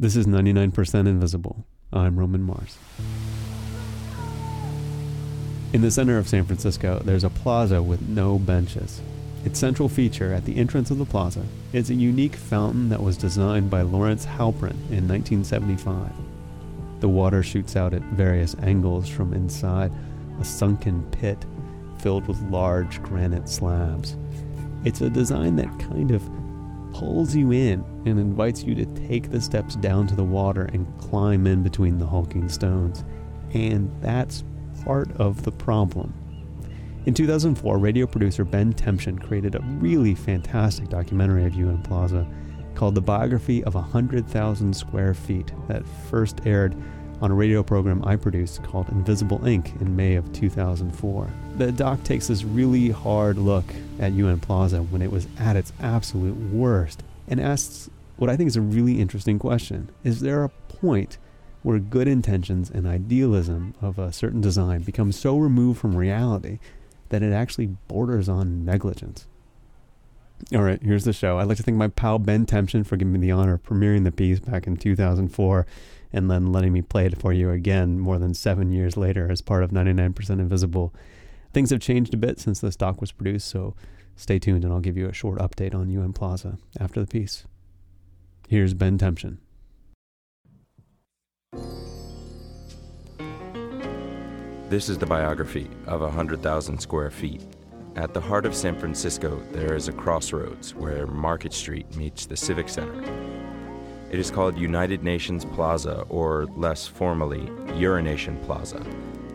This is 99% Invisible. I'm Roman Mars. In the center of San Francisco, there's a plaza with no benches. Its central feature at the entrance of the plaza is a unique fountain that was designed by Lawrence Halprin in 1975. The water shoots out at various angles from inside a sunken pit filled with large granite slabs. It's a design that kind of pulls you in and invites you to take the steps down to the water and climb in between the hulking stones. And that's part of the problem. In 2004, radio producer Ben Temchine created a really fantastic documentary of UN Plaza called The Biography of 100,000 Square Feet that first aired on a radio program I produced called Invisible Ink in May of 2004. The doc takes this really hard look at UN Plaza when it was at its absolute worst and asks what I think is a really interesting question. Is there a point where good intentions and idealism of a certain design become so removed from reality that it actually borders on negligence? All right, here's the show. I'd like to thank my pal Ben Temchine for giving me the honor of premiering the piece back in 2004 and then letting me play it for you again more than seven years later as part of 99% Invisible. Things have changed a bit since this doc was produced, so stay tuned and I'll give you a short update on UN Plaza after the piece. Here's Ben Temchine. This is the biography of 100,000 square feet. At the heart of San Francisco, there is a crossroads where Market Street meets the Civic Center. It is called United Nations Plaza, or less formally, Urination Plaza.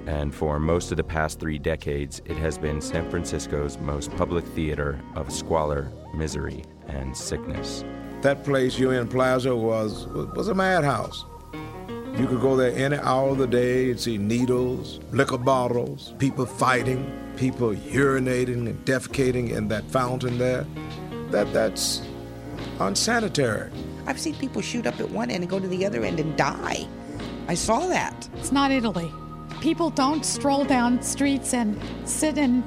And for most of the past three decades, it has been San Francisco's most public theater of squalor, misery, and sickness. That place, UN Plaza, was, was a madhouse. You could go there any hour of the day and see needles, liquor bottles, people fighting, people urinating and defecating in that fountain there. That that's unsanitary. I've seen people shoot up at one end and go to the other end and die. I saw that. It's not Italy. People don't stroll down streets and sit and,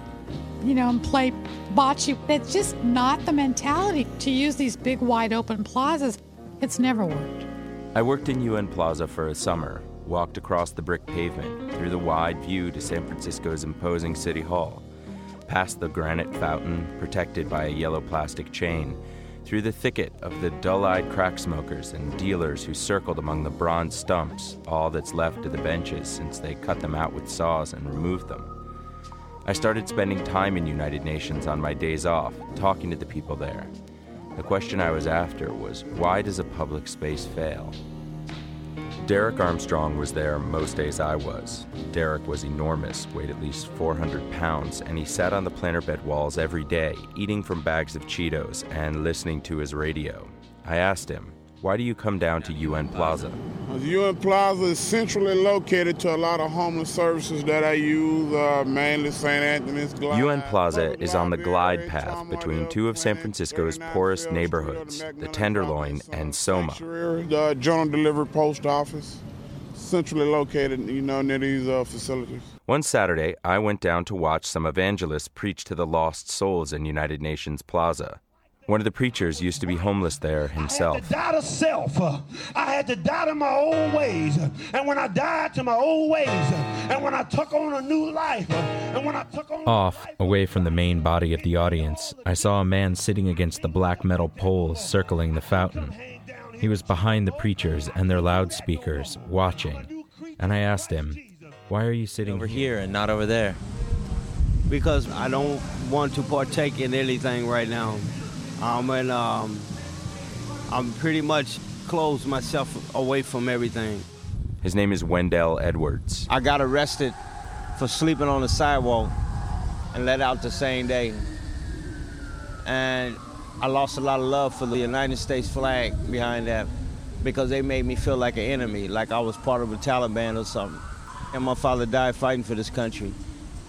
you know, and play bocce. It's just not the mentality to use these big, wide open plazas. It's never worked. I worked in UN Plaza for a summer, walked across the brick pavement, through the wide view to San Francisco's imposing City Hall, past the granite fountain protected by a yellow plastic chain, through the thicket of the dull eyed crack smokers and dealers who circled among the bronze stumps, all that's left of the benches since they cut them out with saws and removed them. I started spending time in United Nations on my days off, talking to the people there. The question I was after was why does a public space fail? Derek Armstrong was there most days I was. Derek was enormous, weighed at least 400 pounds, and he sat on the planter bed walls every day, eating from bags of Cheetos and listening to his radio. I asked him, why do you come down to UN Plaza? UN Plaza is centrally located to a lot of homeless services that I use, uh, mainly St. Anthony's Glide. UN Plaza is on the glide path between two of San Francisco's poorest neighborhoods, the Tenderloin and Soma. The General Delivery Post Office, centrally located, you know, near these uh, facilities. One Saturday, I went down to watch some evangelists preach to the lost souls in United Nations Plaza. One of the preachers used to be homeless there himself. I had to die to self. I had to die to my old ways. And when I died to my old ways, and when I took on a new life, and when I took on Off, away from the main body of the audience, I saw a man sitting against the black metal poles circling the fountain. He was behind the preachers and their loudspeakers, watching. And I asked him, Why are you sitting over here and not over there? Because I don't want to partake in anything right now. Um, and um, I'm pretty much closed myself away from everything. His name is Wendell Edwards. I got arrested for sleeping on the sidewalk and let out the same day. And I lost a lot of love for the United States flag behind that because they made me feel like an enemy, like I was part of the Taliban or something. And my father died fighting for this country.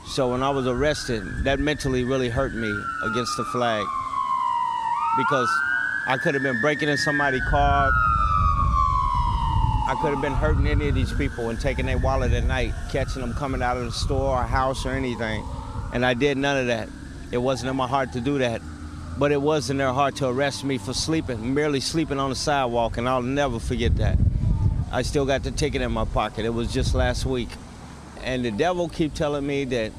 So when I was arrested, that mentally really hurt me against the flag because I could have been breaking in somebody's car. I could have been hurting any of these people and taking their wallet at night, catching them coming out of the store or house or anything. And I did none of that. It wasn't in my heart to do that but it was in their heart to arrest me for sleeping, merely sleeping on the sidewalk, and I'll never forget that. I still got the ticket in my pocket. It was just last week. And the devil keep telling me that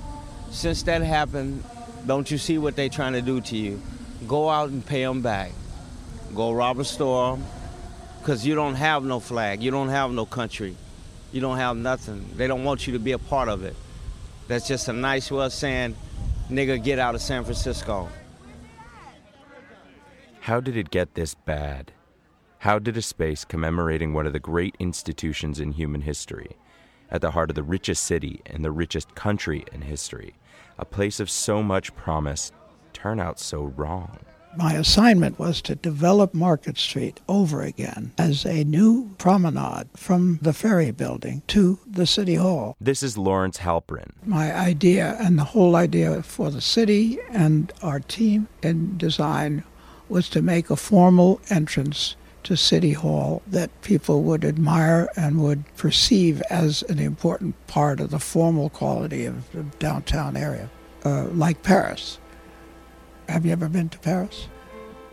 since that happened, don't you see what they trying to do to you? Go out and pay them back. Go rob a store, because you don't have no flag. You don't have no country. You don't have nothing. They don't want you to be a part of it. That's just a nice way of saying, nigga, get out of San Francisco. How did it get this bad? How did a space commemorating one of the great institutions in human history, at the heart of the richest city and the richest country in history, a place of so much promise, turn out so wrong? My assignment was to develop Market Street over again as a new promenade from the ferry building to the City Hall. This is Lawrence Halprin. My idea and the whole idea for the city and our team in design was to make a formal entrance to City Hall that people would admire and would perceive as an important part of the formal quality of the downtown area, uh, like Paris. Have you ever been to Paris?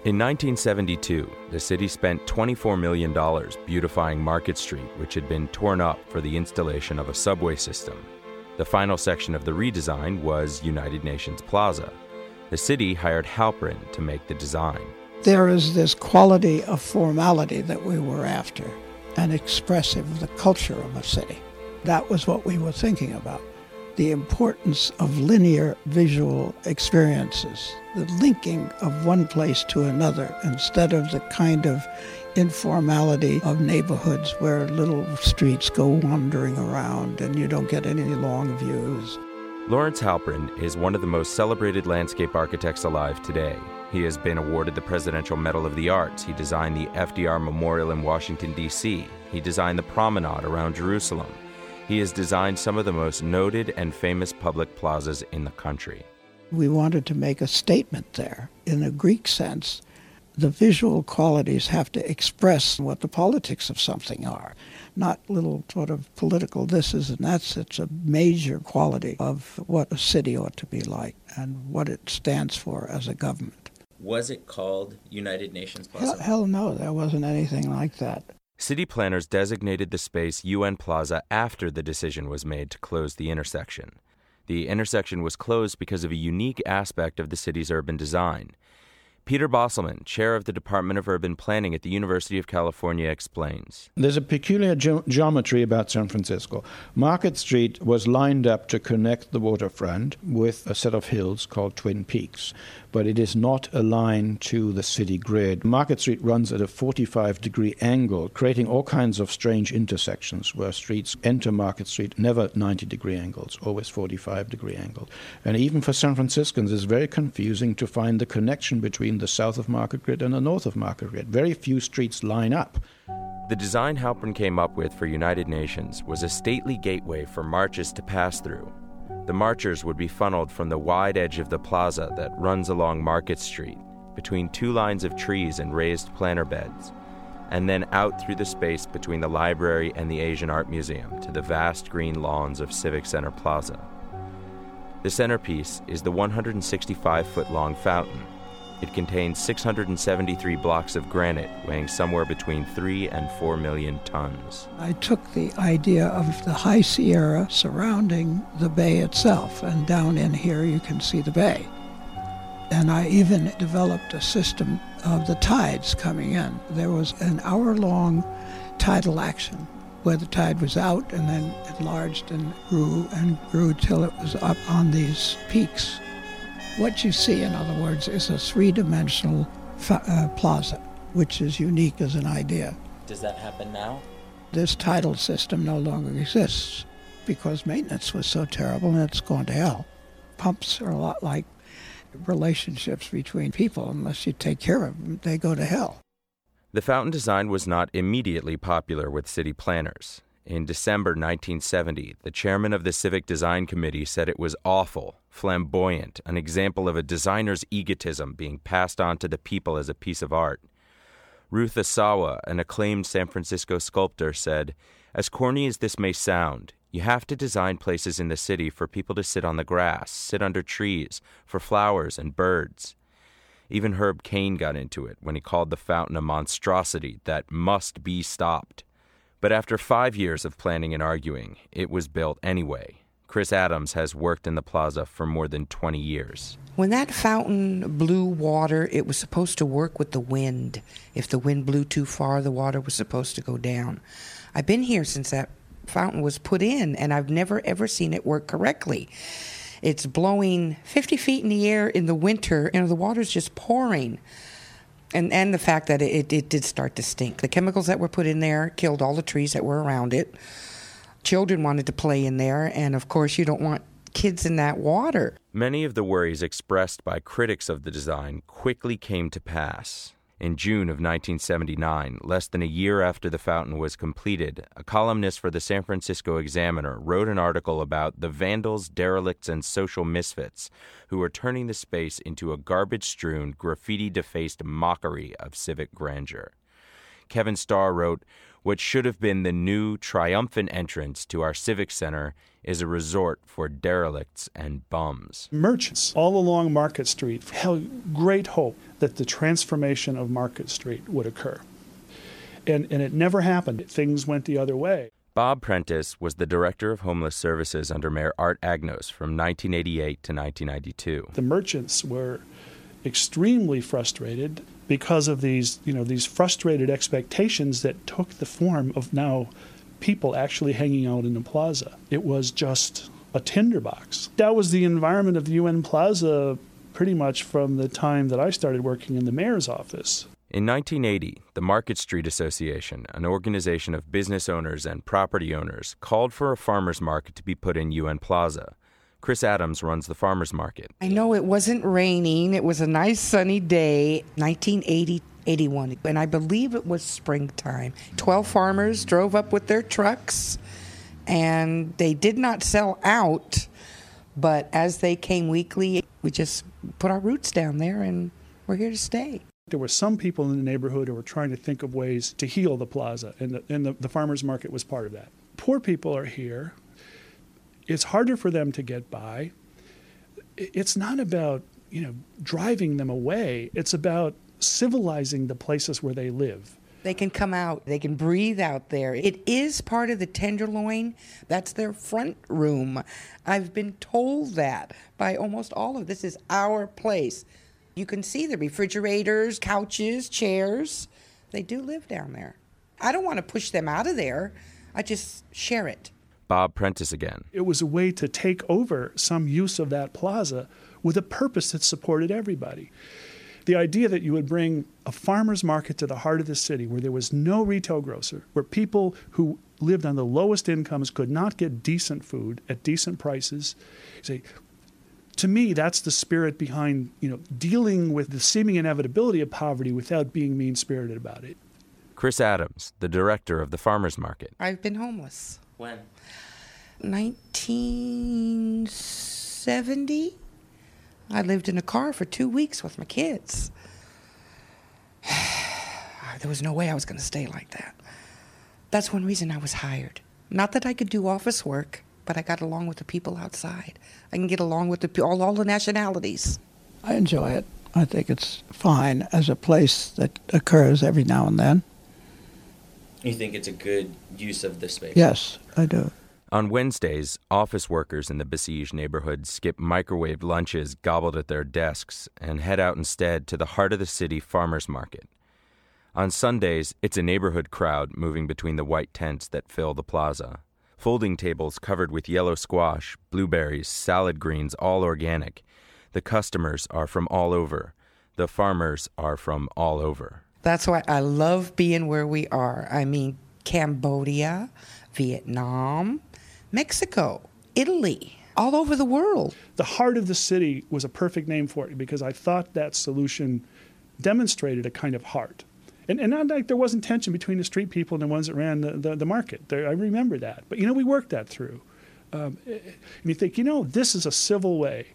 In 1972, the city spent $24 million beautifying Market Street, which had been torn up for the installation of a subway system. The final section of the redesign was United Nations Plaza. The city hired Halprin to make the design. There is this quality of formality that we were after, and expressive of the culture of a city. That was what we were thinking about the importance of linear visual experiences, the linking of one place to another instead of the kind of informality of neighborhoods where little streets go wandering around and you don't get any long views. Lawrence Halprin is one of the most celebrated landscape architects alive today. He has been awarded the Presidential Medal of the Arts. He designed the FDR Memorial in Washington, D.C. He designed the promenade around Jerusalem. He has designed some of the most noted and famous public plazas in the country. We wanted to make a statement there. In a Greek sense, the visual qualities have to express what the politics of something are, not little sort of political thises and that's. It's a major quality of what a city ought to be like and what it stands for as a government. Was it called United Nations Plaza? Hell, hell no, there wasn't anything like that. City planners designated the space UN Plaza after the decision was made to close the intersection. The intersection was closed because of a unique aspect of the city's urban design. Peter Bosselmann, chair of the Department of Urban Planning at the University of California, explains. There's a peculiar ge- geometry about San Francisco. Market Street was lined up to connect the waterfront with a set of hills called Twin Peaks but it is not aligned to the city grid. Market Street runs at a 45 degree angle, creating all kinds of strange intersections where streets enter Market Street never 90 degree angles, always 45 degree angles. And even for San Franciscans, it's very confusing to find the connection between the south of Market Grid and the north of Market Grid. Very few streets line up. The design Halprin came up with for United Nations was a stately gateway for marches to pass through, the marchers would be funneled from the wide edge of the plaza that runs along Market Street, between two lines of trees and raised planter beds, and then out through the space between the library and the Asian Art Museum to the vast green lawns of Civic Center Plaza. The centerpiece is the 165 foot long fountain it contains 673 blocks of granite weighing somewhere between 3 and 4 million tons. I took the idea of the high Sierra surrounding the bay itself, and down in here you can see the bay. And I even developed a system of the tides coming in. There was an hour long tidal action where the tide was out and then enlarged and grew and grew till it was up on these peaks what you see, in other words, is a three dimensional fa- uh, plaza, which is unique as an idea. Does that happen now? This tidal system no longer exists because maintenance was so terrible and it's gone to hell. Pumps are a lot like relationships between people. Unless you take care of them, they go to hell. The fountain design was not immediately popular with city planners. In December 1970, the chairman of the Civic Design Committee said it was awful, flamboyant, an example of a designer's egotism being passed on to the people as a piece of art. Ruth Asawa, an acclaimed San Francisco sculptor, said, As corny as this may sound, you have to design places in the city for people to sit on the grass, sit under trees, for flowers and birds. Even Herb Caen got into it when he called the fountain a monstrosity that must be stopped. But after five years of planning and arguing, it was built anyway. Chris Adams has worked in the plaza for more than 20 years. When that fountain blew water, it was supposed to work with the wind. If the wind blew too far, the water was supposed to go down. I've been here since that fountain was put in, and I've never ever seen it work correctly. It's blowing 50 feet in the air in the winter, and the water's just pouring. And, and the fact that it, it did start to stink. The chemicals that were put in there killed all the trees that were around it. Children wanted to play in there, and of course, you don't want kids in that water. Many of the worries expressed by critics of the design quickly came to pass. In June of 1979, less than a year after the fountain was completed, a columnist for the San Francisco Examiner wrote an article about the vandals, derelicts, and social misfits who were turning the space into a garbage strewn, graffiti defaced mockery of civic grandeur. Kevin Starr wrote, What should have been the new, triumphant entrance to our Civic Center is a resort for derelicts and bums. Merchants all along Market Street held great hope that the transformation of Market Street would occur. And, and it never happened. Things went the other way. Bob Prentice was the director of homeless services under Mayor Art Agnos from 1988 to 1992. The merchants were extremely frustrated because of these, you know, these frustrated expectations that took the form of now people actually hanging out in the plaza. It was just a tinderbox. That was the environment of the UN Plaza pretty much from the time that I started working in the mayor's office. In 1980, the Market Street Association, an organization of business owners and property owners, called for a farmers market to be put in UN Plaza. Chris Adams runs the farmers market. I know it wasn't raining. It was a nice sunny day, 1980 81, and I believe it was springtime. 12 farmers drove up with their trucks, and they did not sell out, but as they came weekly, we just put our roots down there, and we're here to stay. There were some people in the neighborhood who were trying to think of ways to heal the plaza, and the, and the, the farmers market was part of that. Poor people are here. It's harder for them to get by. It's not about you know driving them away. It's about civilizing the places where they live. They can come out, they can breathe out there. It is part of the Tenderloin. That's their front room. I've been told that by almost all of this is our place. You can see the refrigerators, couches, chairs. They do live down there. I don't want to push them out of there. I just share it. Bob Prentice again. It was a way to take over some use of that plaza with a purpose that supported everybody the idea that you would bring a farmer's market to the heart of the city where there was no retail grocer, where people who lived on the lowest incomes could not get decent food at decent prices. Say, to me, that's the spirit behind you know dealing with the seeming inevitability of poverty without being mean spirited about it. Chris Adams, the director of the farmers market. I've been homeless. When? 1970. I lived in a car for two weeks with my kids. there was no way I was going to stay like that. That's one reason I was hired. Not that I could do office work, but I got along with the people outside. I can get along with the, all, all the nationalities. I enjoy it. I think it's fine as a place that occurs every now and then. You think it's a good use of the space? Yes, I do. On Wednesdays, office workers in the besieged neighborhood skip microwave lunches gobbled at their desks and head out instead to the heart of the city farmers market. On Sundays, it's a neighborhood crowd moving between the white tents that fill the plaza. Folding tables covered with yellow squash, blueberries, salad greens, all organic. The customers are from all over. The farmers are from all over. That's why I love being where we are. I mean, Cambodia, Vietnam, Mexico, Italy, all over the world. The heart of the city was a perfect name for it because I thought that solution demonstrated a kind of heart. And, and not like there wasn't tension between the street people and the ones that ran the, the, the market. There, I remember that. But, you know, we worked that through. Um, and you think, you know, this is a civil way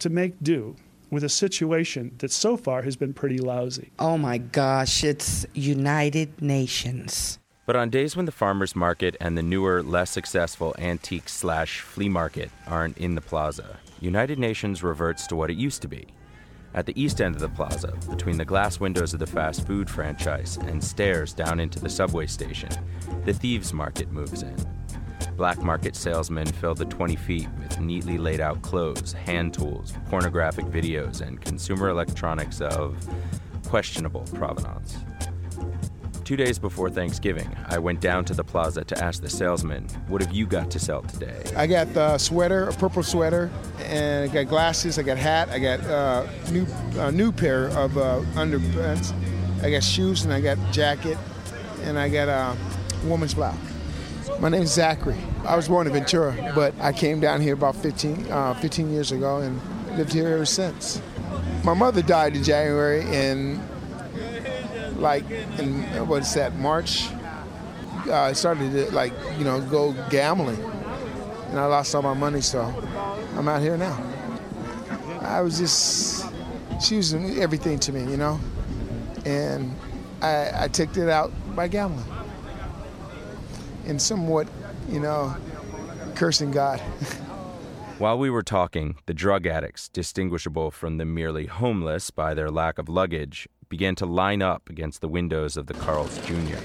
to make do with a situation that so far has been pretty lousy. Oh my gosh, it's United Nations. But on days when the farmer's market and the newer, less successful antique slash flea market aren't in the plaza, United Nations reverts to what it used to be At the east end of the plaza, between the glass windows of the fast food franchise and stairs down into the subway station, the Thieves Market moves in. Black market salesmen fill the 20 feet with neatly laid out clothes, hand tools, pornographic videos, and consumer electronics of questionable provenance. Two days before Thanksgiving, I went down to the plaza to ask the salesman, What have you got to sell today? I got the sweater, a purple sweater, and I got glasses, I got hat, I got uh, new a new pair of uh, underpants, I got shoes, and I got jacket, and I got a woman's blouse. My name is Zachary. I was born in Ventura, but I came down here about 15, uh, 15 years ago and lived here ever since. My mother died in January, and like in what's that March, uh, I started to like you know go gambling, and I lost all my money. So I'm out here now. I was just she was everything to me, you know, and I, I took it out by gambling, and somewhat, you know, cursing God. While we were talking, the drug addicts, distinguishable from the merely homeless by their lack of luggage, began to line up against the windows of the Carl's Jr.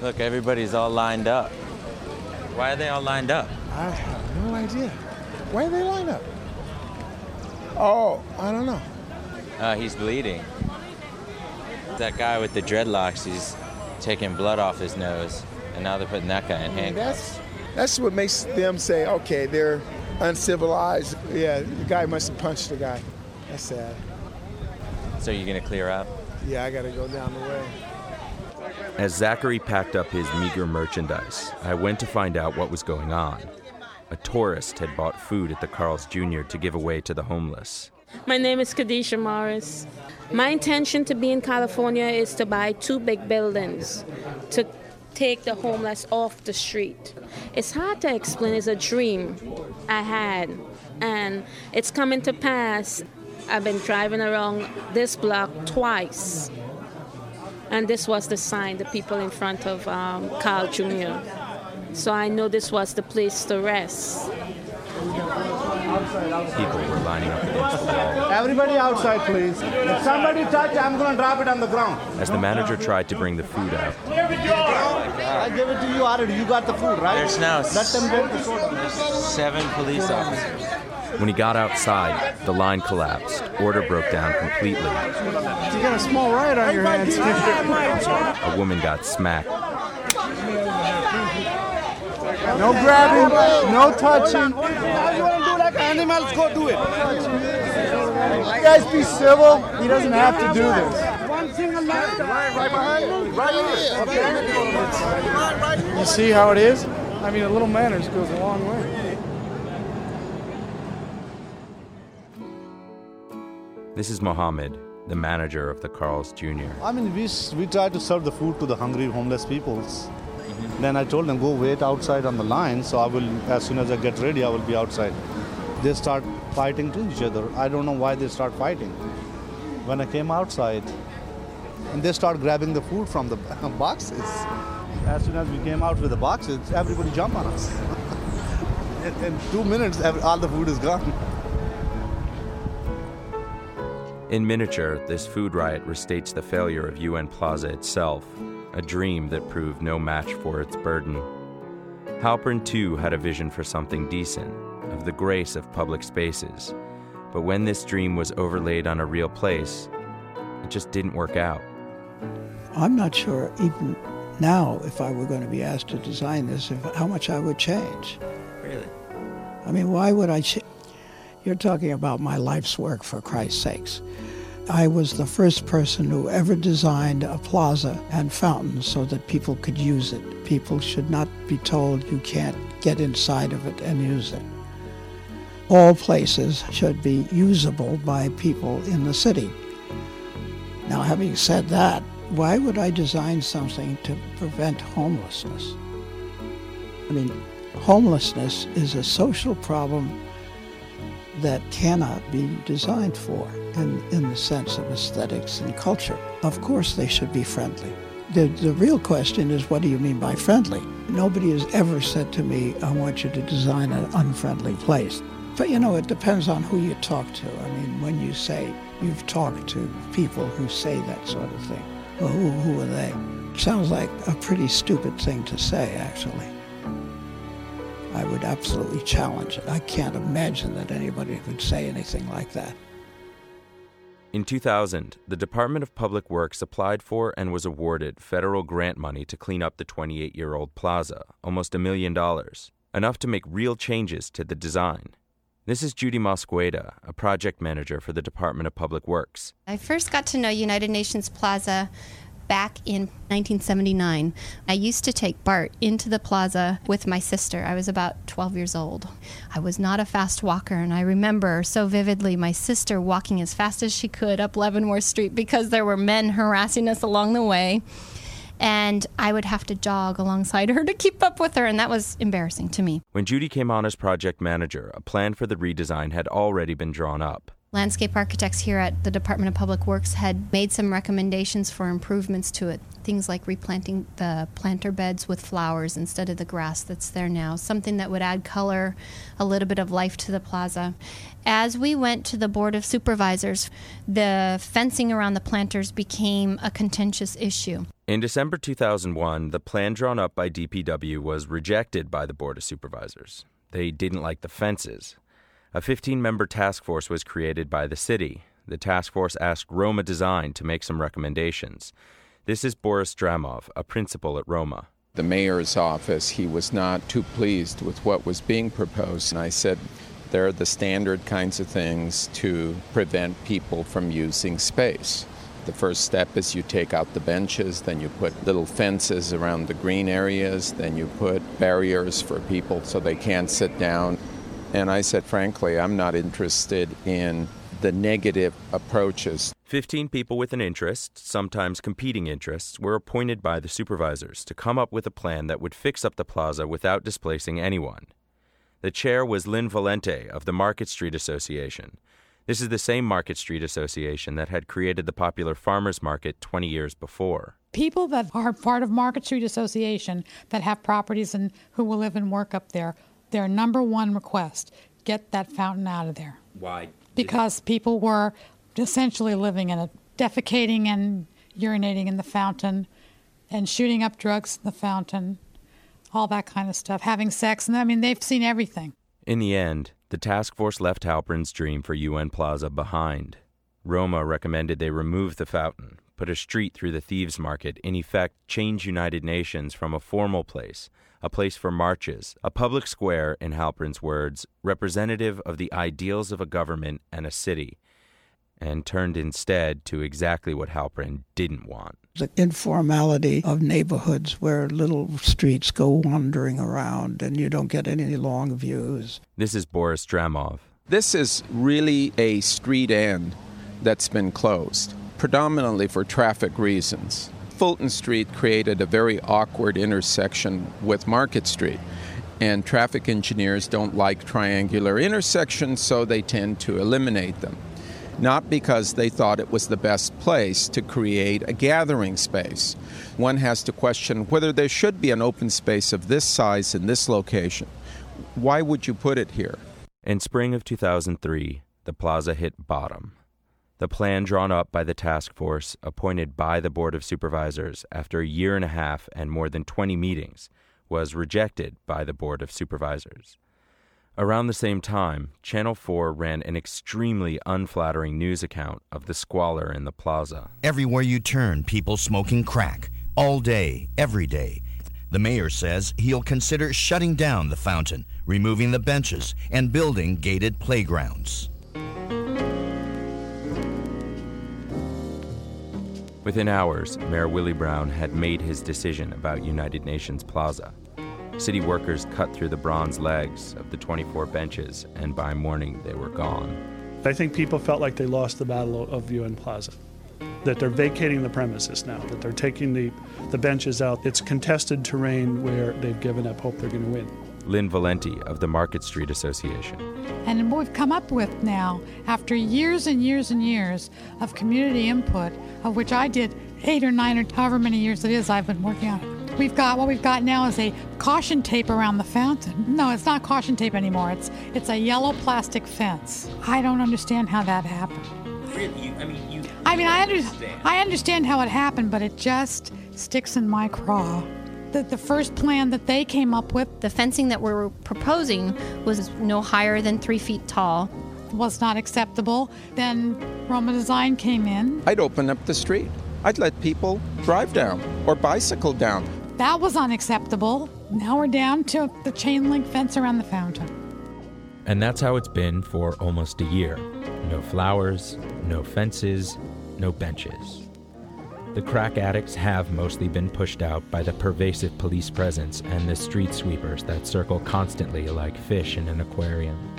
Look, everybody's all lined up. Why are they all lined up? I have no idea. Why are they lined up? Oh, I don't know. Uh, he's bleeding. That guy with the dreadlocks, he's taking blood off his nose, and now they're putting that guy in handcuffs. That's that's what makes them say, okay, they're uncivilized. Yeah, the guy must have punched the guy. That's sad. So you're gonna clear up? Yeah, I gotta go down the way. As Zachary packed up his meager merchandise, I went to find out what was going on. A tourist had bought food at the Carl's Jr. to give away to the homeless. My name is Kadisha Morris. My intention to be in California is to buy two big buildings to take the homeless off the street. It's hard to explain, it's a dream I had, and it's coming to pass. I've been driving around this block twice, and this was the sign, the people in front of um, Carl Jr. So I know this was the place to rest. People were lining up against the wall. Everybody outside, please. If somebody touch, I'm going to drop it on the ground. As the manager tried to bring the food out, I gave it to you already. You got the food, right? There's now Let them get the soda. There's seven police officers. when he got outside, the line collapsed. Order broke down completely. You got a small riot on your hands. A woman got smacked. No grabbing, no touching. How you want to do like animals? Go do it. You guys be civil. He doesn't have to do this. One single left. Right behind me? Right here. You see how it is? I mean, a little manners goes a long way. This is Mohammed, the manager of the Carl's Jr. I mean, we, we try to serve the food to the hungry homeless peoples. Then I told them, go wait outside on the line. So I will, as soon as I get ready, I will be outside. They start fighting to each other. I don't know why they start fighting. When I came outside, and they start grabbing the food from the boxes. As soon as we came out with the boxes, everybody jumped on us. in, two minutes, all the food is gone. In miniature, this food riot restates the failure of UN Plaza itself, a dream that proved no match for its burden. Halprin too had a vision for something decent, of the grace of public spaces. But when this dream was overlaid on a real place, it just didn't work out. I'm not sure even now if I were going to be asked to design this, if, how much I would change. Really? I mean, why would I? Ch- You're talking about my life's work, for Christ's sakes. I was the first person who ever designed a plaza and fountains so that people could use it. People should not be told you can't get inside of it and use it. All places should be usable by people in the city. Now, having said that, why would I design something to prevent homelessness? I mean, homelessness is a social problem that cannot be designed for in, in the sense of aesthetics and culture. Of course, they should be friendly. The, the real question is what do you mean by friendly? Nobody has ever said to me, I want you to design an unfriendly place. But you know, it depends on who you talk to. I mean, when you say you've talked to people who say that sort of thing, well, who, who are they? Sounds like a pretty stupid thing to say, actually. I would absolutely challenge it. I can't imagine that anybody could say anything like that. In 2000, the Department of Public Works applied for and was awarded federal grant money to clean up the 28 year old plaza, almost a million dollars, enough to make real changes to the design. This is Judy Mosqueda, a project manager for the Department of Public Works. I first got to know United Nations Plaza back in 1979. I used to take Bart into the plaza with my sister. I was about 12 years old. I was not a fast walker, and I remember so vividly my sister walking as fast as she could up Leavenworth Street because there were men harassing us along the way. And I would have to jog alongside her to keep up with her, and that was embarrassing to me. When Judy came on as project manager, a plan for the redesign had already been drawn up. Landscape architects here at the Department of Public Works had made some recommendations for improvements to it. Things like replanting the planter beds with flowers instead of the grass that's there now, something that would add color, a little bit of life to the plaza. As we went to the Board of Supervisors, the fencing around the planters became a contentious issue. In December 2001, the plan drawn up by DPW was rejected by the Board of Supervisors. They didn't like the fences. A 15 member task force was created by the city. The task force asked Roma Design to make some recommendations. This is Boris Dramov, a principal at Roma. The mayor's office, he was not too pleased with what was being proposed. And I said, there are the standard kinds of things to prevent people from using space. The first step is you take out the benches, then you put little fences around the green areas, then you put barriers for people so they can't sit down. And I said, frankly, I'm not interested in the negative approaches. Fifteen people with an interest, sometimes competing interests, were appointed by the supervisors to come up with a plan that would fix up the plaza without displacing anyone. The chair was Lynn Valente of the Market Street Association. This is the same Market Street Association that had created the popular farmers market 20 years before. People that are part of Market Street Association that have properties and who will live and work up there their number one request get that fountain out of there. Why? Because people were essentially living in it, defecating and urinating in the fountain and shooting up drugs in the fountain, all that kind of stuff, having sex. And I mean, they've seen everything. In the end, the task force left Halprin's dream for UN Plaza behind. Roma recommended they remove the fountain, put a street through the thieves' market, in effect, change United Nations from a formal place a place for marches, a public square, in Halprin's words, representative of the ideals of a government and a city, and turned instead to exactly what Halprin didn't want. The informality of neighborhoods where little streets go wandering around and you don't get any long views. This is Boris Dramov. This is really a street end that's been closed, predominantly for traffic reasons. Fulton Street created a very awkward intersection with Market Street. And traffic engineers don't like triangular intersections, so they tend to eliminate them. Not because they thought it was the best place to create a gathering space. One has to question whether there should be an open space of this size in this location. Why would you put it here? In spring of 2003, the plaza hit bottom. The plan drawn up by the task force, appointed by the Board of Supervisors after a year and a half and more than 20 meetings, was rejected by the Board of Supervisors. Around the same time, Channel 4 ran an extremely unflattering news account of the squalor in the plaza. Everywhere you turn, people smoking crack, all day, every day. The mayor says he'll consider shutting down the fountain, removing the benches, and building gated playgrounds. Within hours, Mayor Willie Brown had made his decision about United Nations Plaza. City workers cut through the bronze legs of the 24 benches, and by morning they were gone. I think people felt like they lost the battle of UN Plaza. That they're vacating the premises now, that they're taking the, the benches out. It's contested terrain where they've given up hope they're going to win. Lynn Valenti of the Market Street Association. And what we've come up with now, after years and years and years of community input, of which I did eight or nine or however many years it is I've been working on it, We've got what we've got now is a caution tape around the fountain. No, it's not caution tape anymore. It's it's a yellow plastic fence. I don't understand how that happened. Really, you, I mean, you. I mean, I, under, I understand how it happened, but it just sticks in my craw. The, the first plan that they came up with, The fencing that we're proposing was no higher than three feet tall. was not acceptable. Then Roma Design came in. I'd open up the street. I'd let people drive down or bicycle down. That was unacceptable. Now we're down to the chain link fence around the fountain. And that's how it's been for almost a year. No flowers, no fences, no benches. The crack addicts have mostly been pushed out by the pervasive police presence and the street sweepers that circle constantly like fish in an aquarium.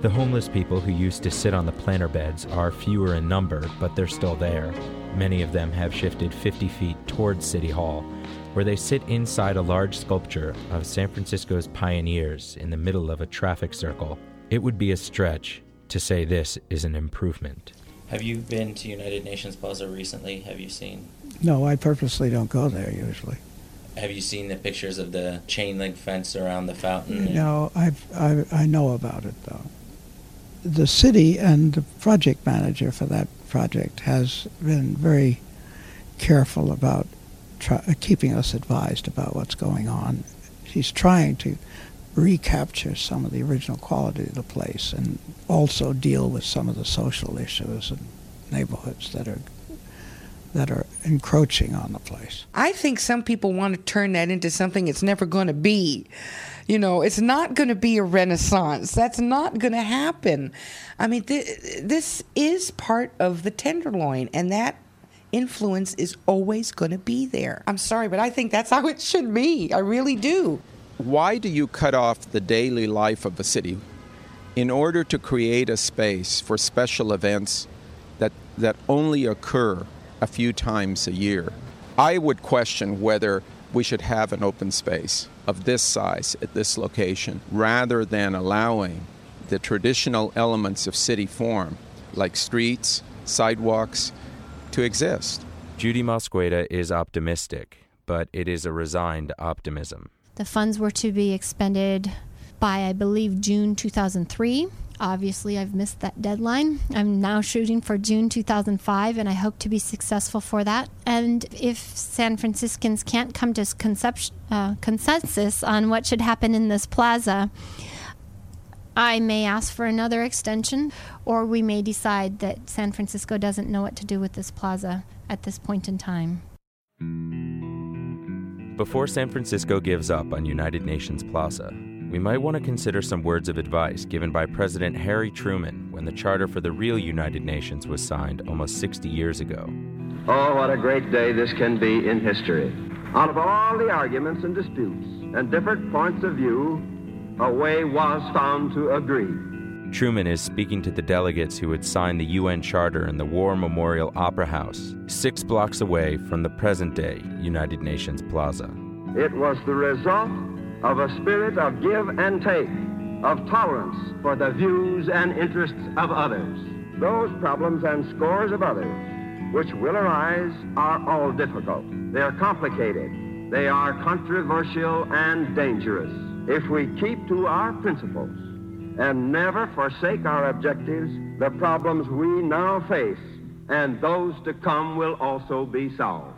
The homeless people who used to sit on the planter beds are fewer in number, but they're still there. Many of them have shifted 50 feet towards City Hall, where they sit inside a large sculpture of San Francisco's pioneers in the middle of a traffic circle. It would be a stretch to say this is an improvement. Have you been to United Nations Plaza recently? Have you seen? No, I purposely don't go there usually. Have you seen the pictures of the chain link fence around the fountain? No, I've, I, I know about it though. The city and the project manager for that project has been very careful about try, keeping us advised about what's going on. She's trying to recapture some of the original quality of the place and also deal with some of the social issues and neighborhoods that are that are encroaching on the place. I think some people want to turn that into something it's never going to be. You know, it's not going to be a renaissance. That's not going to happen. I mean, th- this is part of the Tenderloin, and that influence is always going to be there. I'm sorry, but I think that's how it should be. I really do. Why do you cut off the daily life of a city in order to create a space for special events that, that only occur a few times a year? I would question whether we should have an open space of this size at this location rather than allowing the traditional elements of city form, like streets, sidewalks, to exist. Judy Mosqueda is optimistic, but it is a resigned optimism. The funds were to be expended by, I believe, June 2003. Obviously, I've missed that deadline. I'm now shooting for June 2005, and I hope to be successful for that. And if San Franciscans can't come to concept- uh, consensus on what should happen in this plaza, I may ask for another extension, or we may decide that San Francisco doesn't know what to do with this plaza at this point in time. Before San Francisco gives up on United Nations Plaza, we might want to consider some words of advice given by President Harry Truman when the charter for the real United Nations was signed almost 60 years ago. Oh, what a great day this can be in history. Out of all the arguments and disputes and different points of view, a way was found to agree. Truman is speaking to the delegates who had signed the UN Charter in the War Memorial Opera House, six blocks away from the present day United Nations Plaza. It was the result of a spirit of give and take, of tolerance for the views and interests of others. Those problems and scores of others which will arise are all difficult. They are complicated. They are controversial and dangerous. If we keep to our principles and never forsake our objectives, the problems we now face and those to come will also be solved.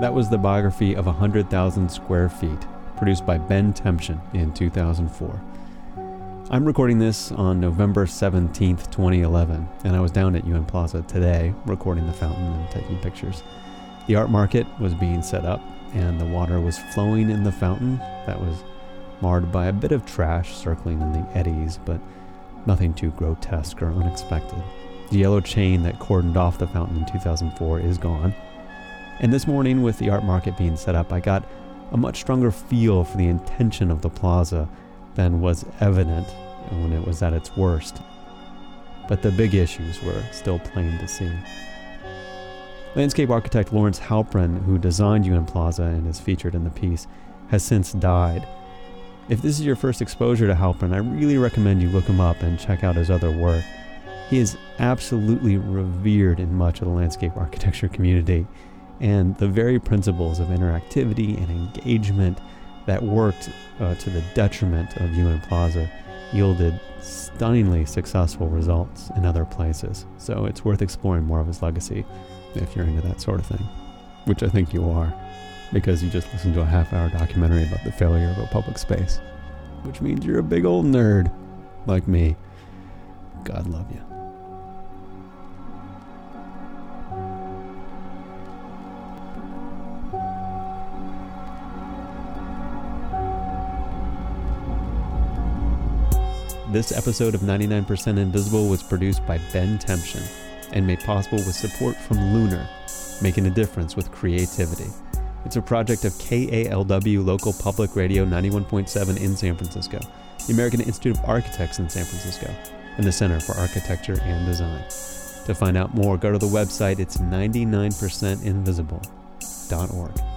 That was the biography of 100,000 Square Feet, produced by Ben Temchine in 2004. I'm recording this on November 17th, 2011, and I was down at UN Plaza today recording the fountain and taking pictures. The art market was being set up, and the water was flowing in the fountain that was marred by a bit of trash circling in the eddies, but nothing too grotesque or unexpected. The yellow chain that cordoned off the fountain in 2004 is gone. And this morning, with the art market being set up, I got a much stronger feel for the intention of the plaza than was evident when it was at its worst. But the big issues were still plain to see. Landscape architect Lawrence Halprin, who designed UN Plaza and is featured in the piece, has since died. If this is your first exposure to Halprin, I really recommend you look him up and check out his other work. He is absolutely revered in much of the landscape architecture community, and the very principles of interactivity and engagement that worked uh, to the detriment of UN Plaza yielded stunningly successful results in other places. So it's worth exploring more of his legacy if you're into that sort of thing, which I think you are, because you just listened to a half hour documentary about the failure of a public space, which means you're a big old nerd like me. God love you. This episode of 99% Invisible was produced by Ben Temchine and made possible with support from Lunar, making a difference with creativity. It's a project of KALW Local Public Radio 91.7 in San Francisco, the American Institute of Architects in San Francisco, and the Center for Architecture and Design. To find out more, go to the website, it's 99percentinvisible.org.